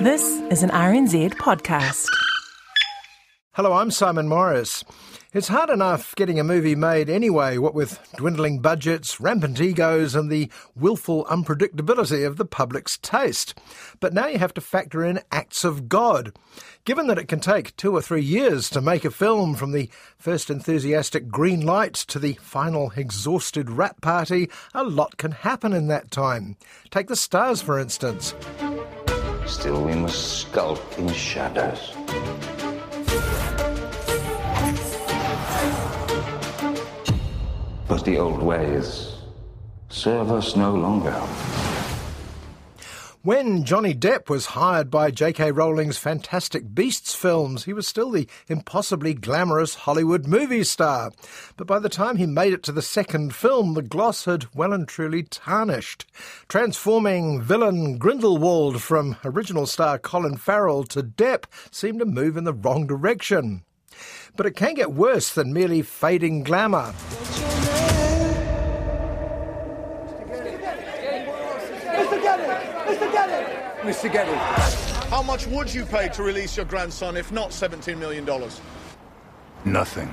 This is an RNZ podcast. Hello, I'm Simon Morris. It's hard enough getting a movie made anyway, what with dwindling budgets, rampant egos, and the willful unpredictability of the public's taste. But now you have to factor in acts of God. Given that it can take two or three years to make a film from the first enthusiastic green light to the final exhausted rat party, a lot can happen in that time. Take the stars, for instance. Still, we must skulk in shadows. But the old ways serve us no longer. When Johnny Depp was hired by J.K. Rowling's Fantastic Beasts films, he was still the impossibly glamorous Hollywood movie star. But by the time he made it to the second film, the gloss had well and truly tarnished. Transforming villain Grindelwald from original star Colin Farrell to Depp seemed a move in the wrong direction. But it can get worse than merely fading glamour. Mr. Getty. How much would you pay to release your grandson if not $17 million? Nothing.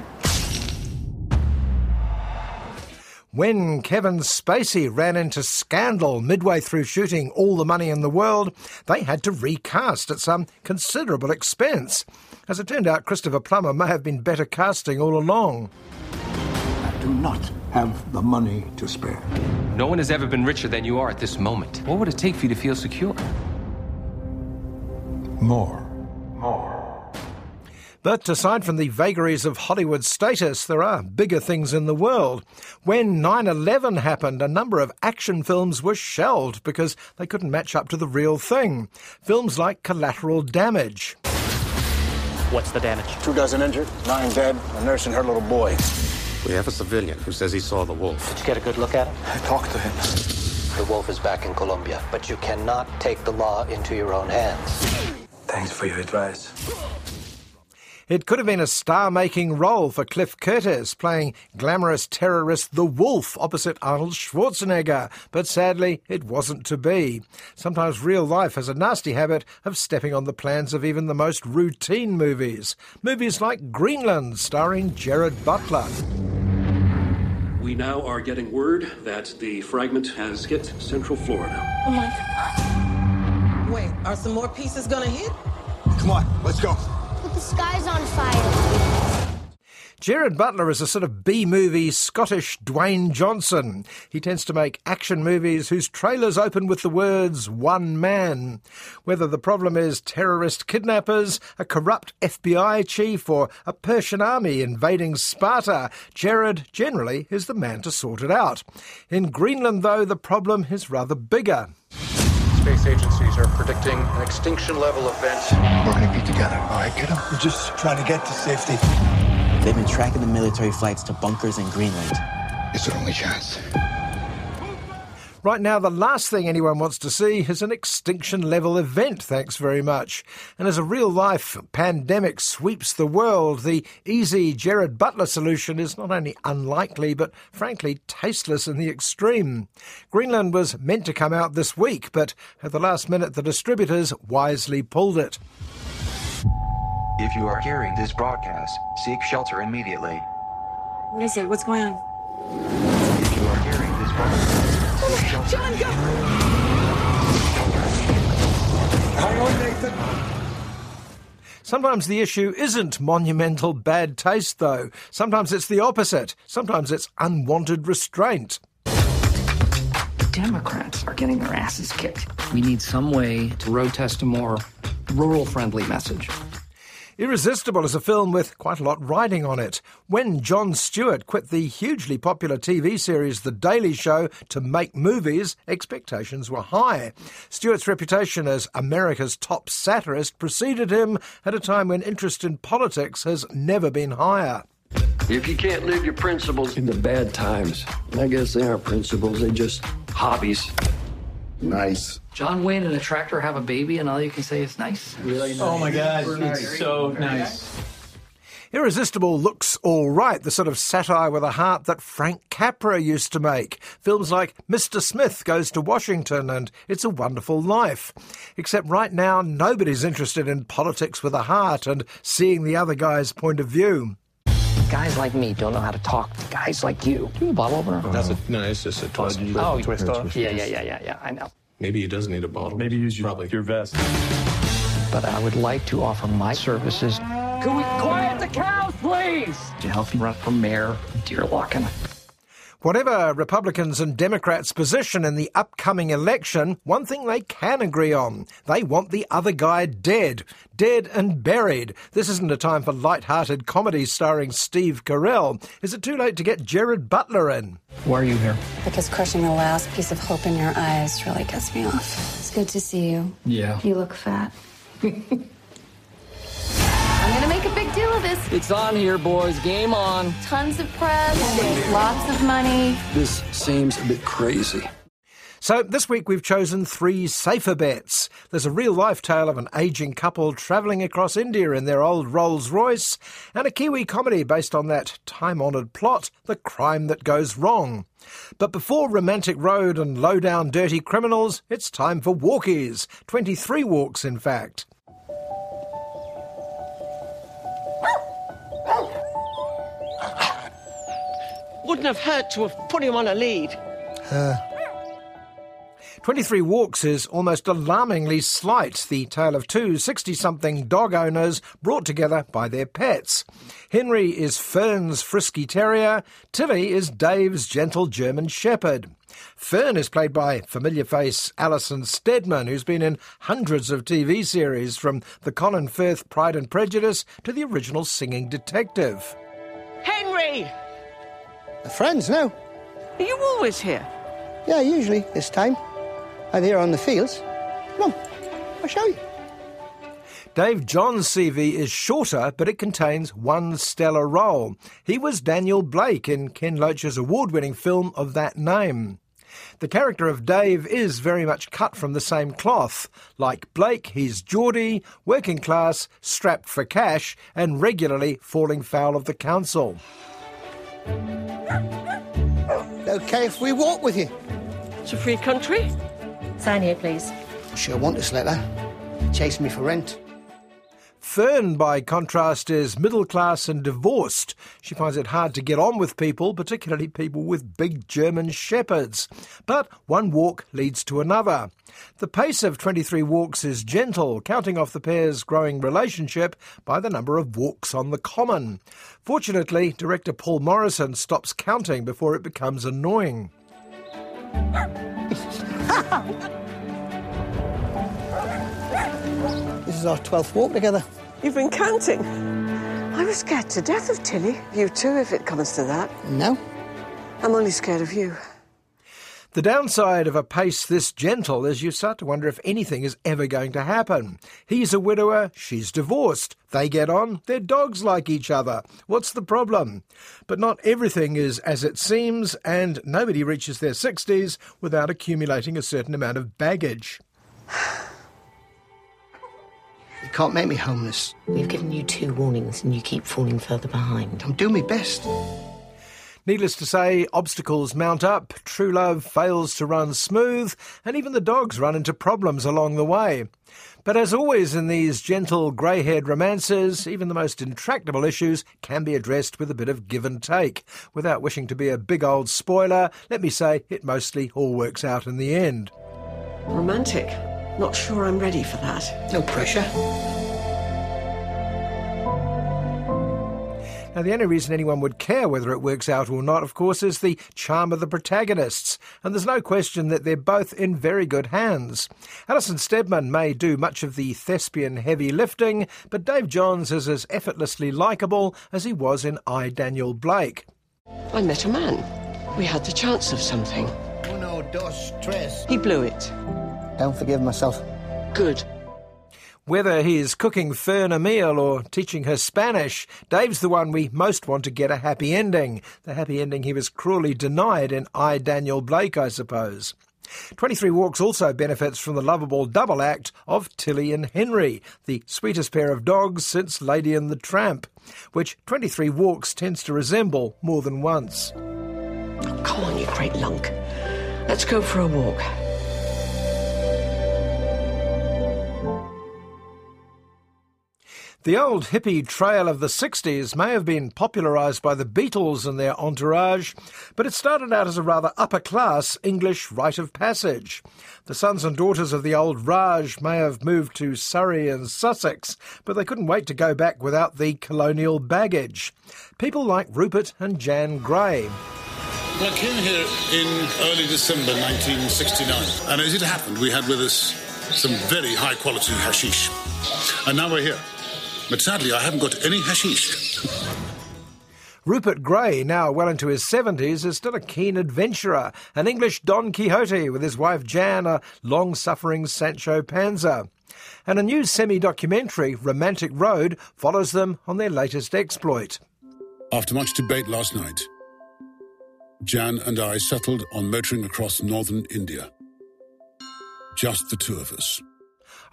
When Kevin Spacey ran into scandal midway through shooting All the Money in the World, they had to recast at some considerable expense. As it turned out, Christopher Plummer may have been better casting all along. I do not have the money to spare. No one has ever been richer than you are at this moment. What would it take for you to feel secure? More. More. But aside from the vagaries of Hollywood status, there are bigger things in the world. When 9 11 happened, a number of action films were shelved because they couldn't match up to the real thing. Films like Collateral Damage. What's the damage? Two dozen injured, nine dead, a nurse and her little boy. We have a civilian who says he saw the wolf. Did you get a good look at him? I talked to him. The wolf is back in Colombia, but you cannot take the law into your own hands. Thanks for your advice. It could have been a star making role for Cliff Curtis, playing glamorous terrorist The Wolf opposite Arnold Schwarzenegger, but sadly it wasn't to be. Sometimes real life has a nasty habit of stepping on the plans of even the most routine movies. Movies like Greenland, starring Gerard Butler. We now are getting word that the fragment has hit Central Florida. Oh my God. Wait, are some more pieces gonna hit? Come on, let's go. But the sky's on fire. Gerard Butler is a sort of B movie Scottish Dwayne Johnson. He tends to make action movies whose trailers open with the words one man. Whether the problem is terrorist kidnappers, a corrupt FBI chief, or a Persian army invading Sparta, Gerard generally is the man to sort it out. In Greenland, though, the problem is rather bigger. Space agencies are predicting an extinction level event. We're gonna be together, all right, kiddo? We're just trying to get to safety. They've been tracking the military flights to bunkers in Greenland. It's our only chance. Right now, the last thing anyone wants to see is an extinction level event, thanks very much. And as a real life pandemic sweeps the world, the easy Gerard Butler solution is not only unlikely, but frankly tasteless in the extreme. Greenland was meant to come out this week, but at the last minute, the distributors wisely pulled it. If you are hearing this broadcast, seek shelter immediately. What is it? What's going on? If you are hearing this broadcast, seek John, go! Hang on, Nathan. Sometimes the issue isn't monumental bad taste, though. Sometimes it's the opposite. Sometimes it's unwanted restraint. Democrats are getting their asses kicked. We need some way to road test a more rural friendly message. Irresistible is a film with quite a lot riding on it. When Jon Stewart quit the hugely popular TV series The Daily Show to make movies, expectations were high. Stewart's reputation as America's top satirist preceded him at a time when interest in politics has never been higher. If you can't live your principles in the bad times, I guess they aren't principles, they're just hobbies. Nice. John Wayne and a tractor have a baby, and all you can say is nice. Really nice. Oh my God, it's so nice. Irresistible looks all right, the sort of satire with a heart that Frank Capra used to make. Films like Mr. Smith Goes to Washington and It's a Wonderful Life. Except right now, nobody's interested in politics with a heart and seeing the other guy's point of view. Guys like me don't know how to talk to guys like you. Do you a bottle opener? That's a, no, it's just a twist. Oh, oh twist off. Yeah, yeah, yeah, yeah, yeah. I know. Maybe he does need a bottle. Maybe use your, Probably. your vest. But I would like to offer my services. Can we quiet the cows, please? To help you run for mayor, dear Larkin. Whatever Republicans and Democrats' position in the upcoming election, one thing they can agree on. They want the other guy dead. Dead and buried. This isn't a time for light-hearted comedy starring Steve Carell. Is it too late to get Gerard Butler in? Why are you here? Because crushing the last piece of hope in your eyes really gets me off. It's good to see you. Yeah. You look fat. I'm gonna make a big deal of this. It's on here, boys. Game on. Tons of press, lots of money. This seems a bit crazy. So, this week we've chosen three safer bets. There's a real life tale of an aging couple travelling across India in their old Rolls Royce, and a Kiwi comedy based on that time honoured plot, The Crime That Goes Wrong. But before Romantic Road and Low Down Dirty Criminals, it's time for walkies. 23 walks, in fact. Wouldn't have hurt to have put him on a lead. Uh. 23 Walks is almost alarmingly slight, the tale of two 60 something dog owners brought together by their pets. Henry is Fern's frisky terrier, Tilly is Dave's gentle German shepherd. Fern is played by familiar face Alison Steadman, who's been in hundreds of TV series, from the Colin Firth Pride and Prejudice to the original Singing Detective. Henry! The friends now. Are you always here? Yeah, usually this time. I'm here on the fields. Come on, I'll show you. Dave John's CV is shorter, but it contains one stellar role. He was Daniel Blake in Ken Loach's award winning film of that name. The character of Dave is very much cut from the same cloth. Like Blake, he's Geordie, working class, strapped for cash, and regularly falling foul of the council. Okay if we walk with you? It's a free country. Sign here, please. Sure want this letter. Chase me for rent. Fern, by contrast, is middle class and divorced. She finds it hard to get on with people, particularly people with big German shepherds. But one walk leads to another. The pace of 23 walks is gentle, counting off the pair's growing relationship by the number of walks on the common. Fortunately, director Paul Morrison stops counting before it becomes annoying. This is our 12th walk together. You've been counting. I was scared to death of Tilly. You too, if it comes to that. No. I'm only scared of you. The downside of a pace this gentle is you start to wonder if anything is ever going to happen. He's a widower, she's divorced. They get on, their dogs like each other. What's the problem? But not everything is as it seems, and nobody reaches their 60s without accumulating a certain amount of baggage. You can't make me homeless. We've given you two warnings and you keep falling further behind. I'm doing my best. Needless to say, obstacles mount up, true love fails to run smooth, and even the dogs run into problems along the way. But as always in these gentle grey haired romances, even the most intractable issues can be addressed with a bit of give and take. Without wishing to be a big old spoiler, let me say it mostly all works out in the end. Romantic. Not sure I'm ready for that. No pressure. Now, the only reason anyone would care whether it works out or not, of course, is the charm of the protagonists, and there's no question that they're both in very good hands. Alison Steadman may do much of the thespian heavy lifting, but Dave Johns is as effortlessly likeable as he was in I, Daniel Blake. I met a man. We had the chance of something. Uno, dos, tres. He blew it. Don't forgive myself. Good. Whether he's cooking Fern a meal or teaching her Spanish, Dave's the one we most want to get a happy ending. The happy ending he was cruelly denied in I, Daniel Blake, I suppose. 23 Walks also benefits from the lovable double act of Tilly and Henry, the sweetest pair of dogs since Lady and the Tramp, which 23 Walks tends to resemble more than once. Oh, come on, you great lunk. Let's go for a walk. The old hippie trail of the 60s may have been popularised by the Beatles and their entourage, but it started out as a rather upper class English rite of passage. The sons and daughters of the old Raj may have moved to Surrey and Sussex, but they couldn't wait to go back without the colonial baggage. People like Rupert and Jan Grey. Well, I came here in early December 1969, and as it happened, we had with us some very high quality hashish. And now we're here. But sadly, I haven't got any hashish. Rupert Grey, now well into his 70s, is still a keen adventurer, an English Don Quixote with his wife Jan, a long suffering Sancho Panza. And a new semi documentary, Romantic Road, follows them on their latest exploit. After much debate last night, Jan and I settled on motoring across northern India. Just the two of us.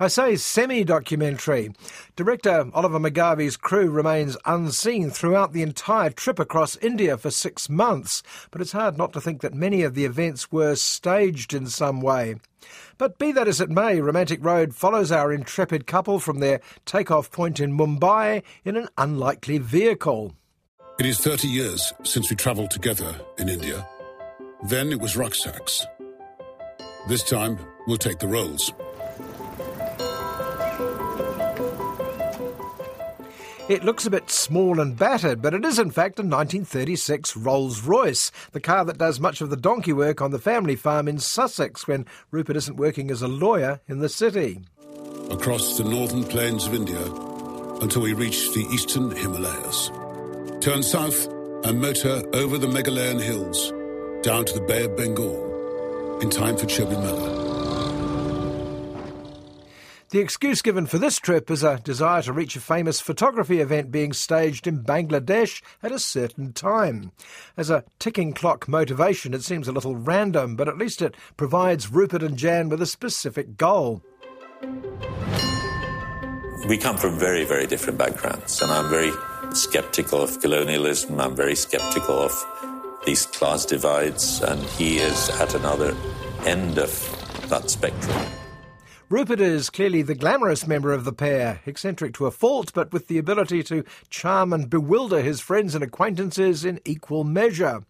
I say semi documentary. Director Oliver McGarvey's crew remains unseen throughout the entire trip across India for six months, but it's hard not to think that many of the events were staged in some way. But be that as it may, Romantic Road follows our intrepid couple from their takeoff point in Mumbai in an unlikely vehicle. It is 30 years since we travelled together in India. Then it was rucksacks. This time, we'll take the Rolls. It looks a bit small and battered, but it is in fact a 1936 Rolls Royce, the car that does much of the donkey work on the family farm in Sussex when Rupert isn't working as a lawyer in the city. Across the northern plains of India until we reach the eastern Himalayas. Turn south and motor over the Meghalayan hills down to the Bay of Bengal in time for Chobi Mela. The excuse given for this trip is a desire to reach a famous photography event being staged in Bangladesh at a certain time. As a ticking clock motivation, it seems a little random, but at least it provides Rupert and Jan with a specific goal. We come from very, very different backgrounds, and I'm very skeptical of colonialism. I'm very skeptical of these class divides, and he is at another end of that spectrum. Rupert is clearly the glamorous member of the pair, eccentric to a fault, but with the ability to charm and bewilder his friends and acquaintances in equal measure.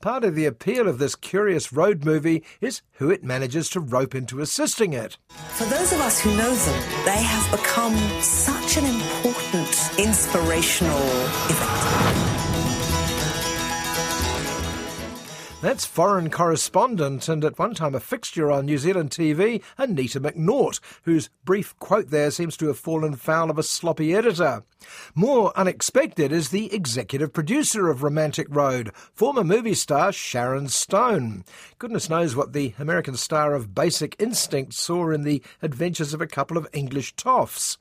Part of the appeal of this curious road movie is who it manages to rope into assisting it. For those of us who know them, they have become such an important inspirational event. That's foreign correspondent and at one time a fixture on New Zealand TV, Anita McNaught, whose brief quote there seems to have fallen foul of a sloppy editor. More unexpected is the executive producer of Romantic Road, former movie star Sharon Stone. Goodness knows what the American star of Basic Instinct saw in the adventures of a couple of English toffs.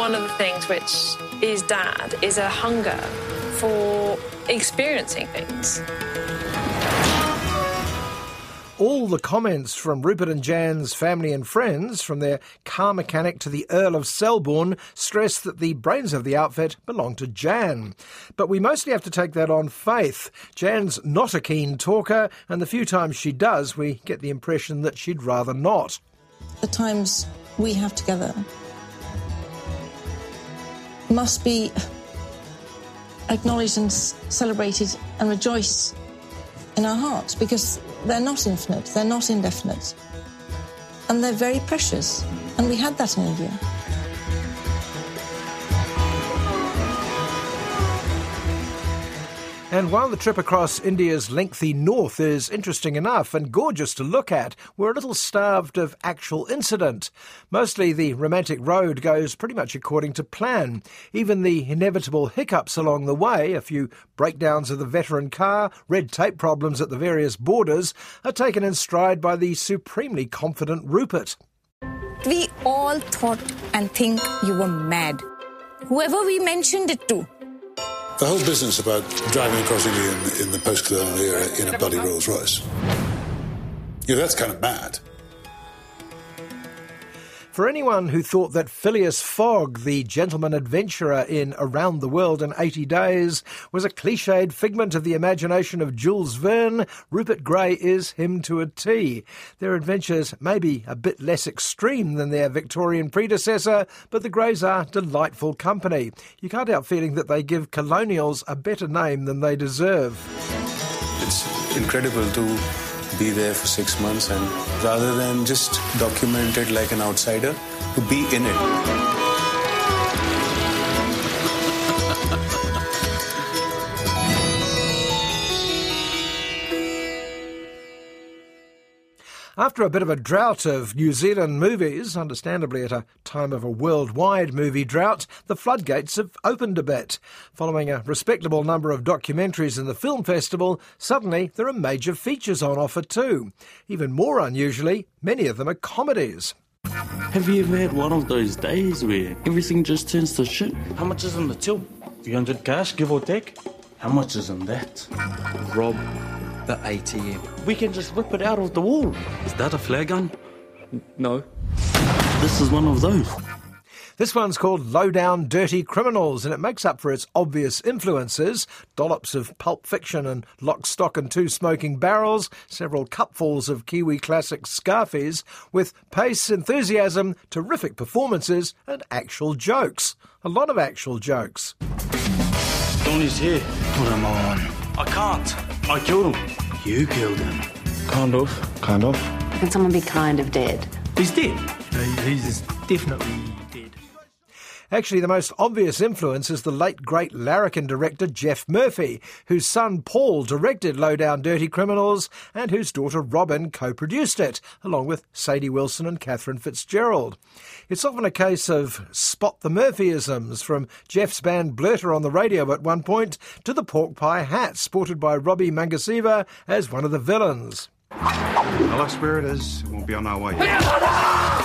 One of the things which is dad is a hunger for experiencing things. All the comments from Rupert and Jan's family and friends, from their car mechanic to the Earl of Selborne, stress that the brains of the outfit belong to Jan. But we mostly have to take that on faith. Jan's not a keen talker, and the few times she does, we get the impression that she'd rather not. The times we have together must be acknowledged and celebrated and rejoiced in our hearts because they're not infinite, they're not indefinite, and they're very precious. And we had that in India. And while the trip across India's lengthy north is interesting enough and gorgeous to look at, we're a little starved of actual incident. Mostly the romantic road goes pretty much according to plan. Even the inevitable hiccups along the way, a few breakdowns of the veteran car, red tape problems at the various borders, are taken in stride by the supremely confident Rupert. We all thought and think you were mad. Whoever we mentioned it to. The whole business about driving across India in, in the post-colonial era in a bloody Rolls Royce. Yeah, that's kind of mad. For anyone who thought that Phileas Fogg, the gentleman adventurer in Around the World in 80 Days, was a cliched figment of the imagination of Jules Verne, Rupert Grey is him to a T. Their adventures may be a bit less extreme than their Victorian predecessor, but the Greys are delightful company. You can't help feeling that they give colonials a better name than they deserve. It's incredible to be there for six months and rather than just document it like an outsider, to be in it. After a bit of a drought of New Zealand movies, understandably at a time of a worldwide movie drought, the floodgates have opened a bit. Following a respectable number of documentaries in the film festival, suddenly there are major features on offer too. Even more unusually, many of them are comedies. Have you ever had one of those days where everything just turns to shit? How much is in the till? 300 cash, give or take? How much is in that? Rob the ATM. We can just rip it out of the wall. Is that a flare gun? No. This is one of those. This one's called Low Down Dirty Criminals, and it makes up for its obvious influences dollops of pulp fiction and lock, stock, and two smoking barrels, several cupfuls of Kiwi classic Scarfies, with pace, enthusiasm, terrific performances, and actual jokes. A lot of actual jokes. Donnie's here. Put him on. I can't. I killed him. You killed him. Kind of. Kind of. Can someone be kind of dead? He's dead. He's definitely dead. Actually, the most obvious influence is the late great larrikin director Geoff Murphy, whose son Paul directed Low Down Dirty Criminals and whose daughter Robin co produced it, along with Sadie Wilson and Catherine Fitzgerald. It's often a case of spot the Murphyisms, from Geoff's band Blerta on the radio at one point to the pork pie hat sported by Robbie Magasiva as one of the villains. Tell us where it is, we'll be on our way.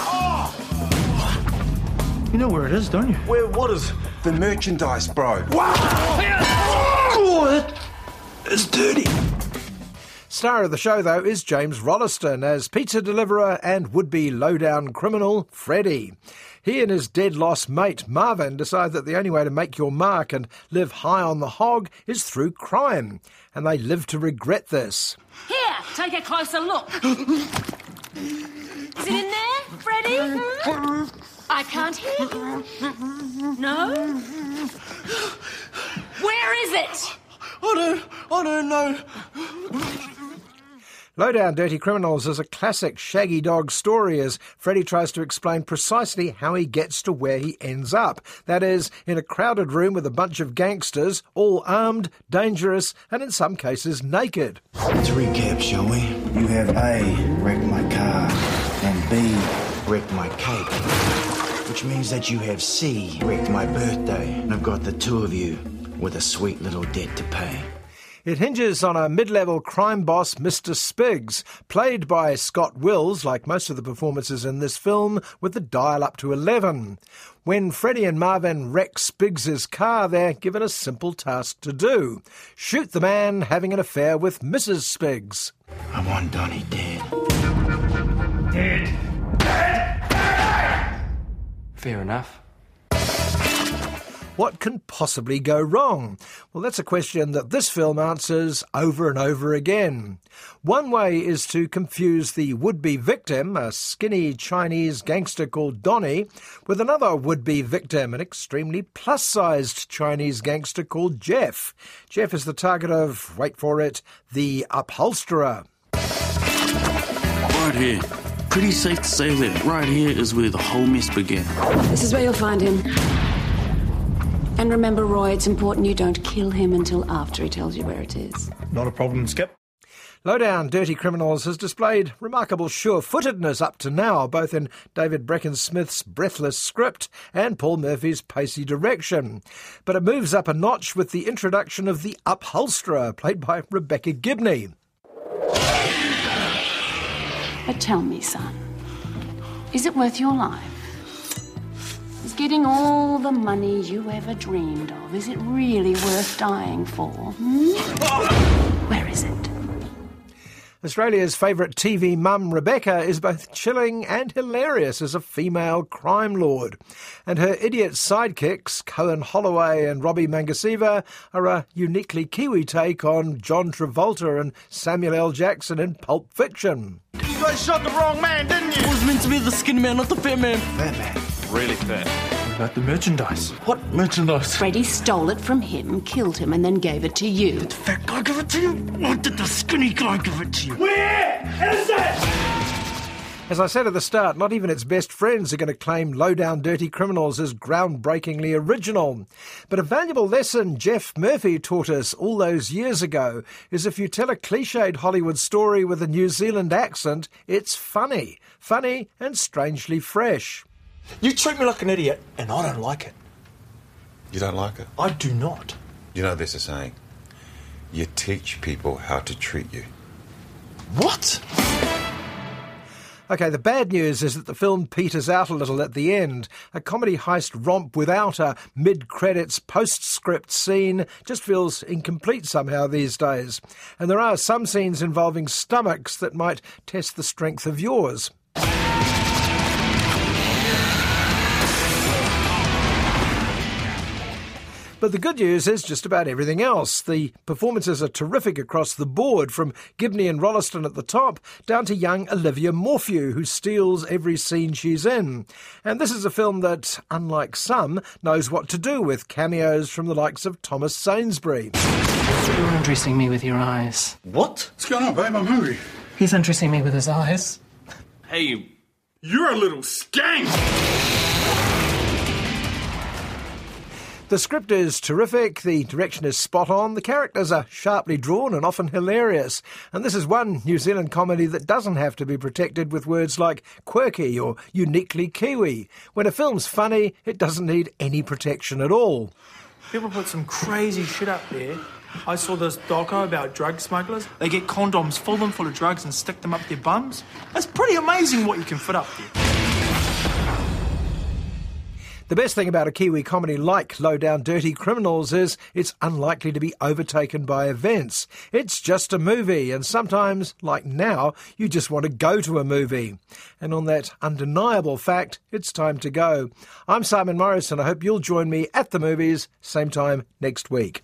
You know where it is, don't you? Where what is the merchandise, bro? Wow! Oh, it's dirty. Star of the show, though, is James Rolleston as pizza deliverer and would be low-down criminal Freddy. He and his dead lost mate Marvin decide that the only way to make your mark and live high on the hog is through crime, and they live to regret this. Here, take a closer look. Is it in there, Freddy? Hmm? I can't hear you. No? Where is it? I don't, I don't know. Low Down Dirty Criminals is a classic shaggy dog story as Freddy tries to explain precisely how he gets to where he ends up. That is, in a crowded room with a bunch of gangsters, all armed, dangerous, and in some cases naked. To recap, shall we? You have A, wrecked my car, and B, wrecked my cake. Which means that you have C, wrecked my birthday, and I've got the two of you with a sweet little debt to pay. It hinges on a mid level crime boss, Mr. Spiggs, played by Scott Wills, like most of the performances in this film, with the dial up to 11. When Freddie and Marvin wreck Spiggs's car, they're given a simple task to do shoot the man having an affair with Mrs. Spiggs. I want Donnie dead. Dead. Dead. Dead. Fair enough. What can possibly go wrong? Well, that's a question that this film answers over and over again. One way is to confuse the would be victim, a skinny Chinese gangster called Donnie, with another would be victim, an extremely plus sized Chinese gangster called Jeff. Jeff is the target of, wait for it, the upholsterer. Right here. Pretty safe to say that right here is where the whole mess began. This is where you'll find him. And remember, Roy, it's important you don't kill him until after he tells you where it is. Not a problem, Skip. Lowdown Dirty Criminals has displayed remarkable sure footedness up to now, both in David Brechin-Smith's breathless script and Paul Murphy's pacey direction. But it moves up a notch with the introduction of the upholsterer, played by Rebecca Gibney. But tell me, son, is it worth your life? Is getting all the money you ever dreamed of, is it really worth dying for? Hmm? Where is it? Australia's favourite TV mum, Rebecca, is both chilling and hilarious as a female crime lord. And her idiot sidekicks, Cohen Holloway and Robbie Magasiva, are a uniquely Kiwi take on John Travolta and Samuel L. Jackson in Pulp Fiction. You guys shot the wrong man, didn't you? I was meant to be the skinny man, not the fat man. Fat man. Really fat. What about the merchandise? What merchandise? Freddy stole it from him, killed him, and then gave it to you. Did the fat guy give it to you? Or did the skinny guy give it to you? Where is it? As I said at the start, not even its best friends are going to claim Low Down Dirty Criminals as groundbreakingly original. But a valuable lesson Geoff Murphy taught us all those years ago is if you tell a cliched Hollywood story with a New Zealand accent, it's funny. Funny and strangely fresh. You treat me like an idiot, and I don't like it. You don't like it? I do not. You know, there's a saying you teach people how to treat you. What? Okay, the bad news is that the film peters out a little at the end. A comedy heist romp without a mid credits postscript scene just feels incomplete somehow these days. And there are some scenes involving stomachs that might test the strength of yours. But the good news is just about everything else. The performances are terrific across the board, from Gibney and Rolleston at the top down to young Olivia Morphew, who steals every scene she's in. And this is a film that, unlike some, knows what to do with cameos from the likes of Thomas Sainsbury. You're undressing me with your eyes. What? What's going on, babe? I'm hungry. He's undressing me with his eyes. Hey, you're a little skank! The script is terrific, the direction is spot on, the characters are sharply drawn and often hilarious. And this is one New Zealand comedy that doesn't have to be protected with words like quirky or uniquely Kiwi. When a film's funny, it doesn't need any protection at all. People put some crazy shit up there. I saw this doco about drug smugglers. They get condoms, fill them full of drugs, and stick them up their bums. It's pretty amazing what you can fit up there. The best thing about a Kiwi comedy like Low Down Dirty Criminals is it's unlikely to be overtaken by events. It's just a movie, and sometimes, like now, you just want to go to a movie. And on that undeniable fact, it's time to go. I'm Simon Morris, and I hope you'll join me at the movies, same time next week.